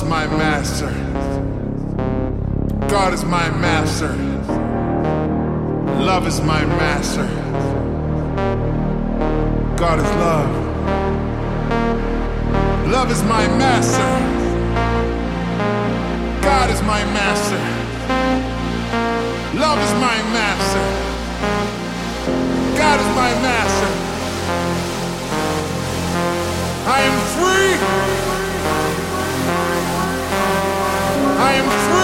is my master. God is my master. Love is my master. God is love. Love is my master. God is my master. Love is my master. God is my master. I am free. I am free.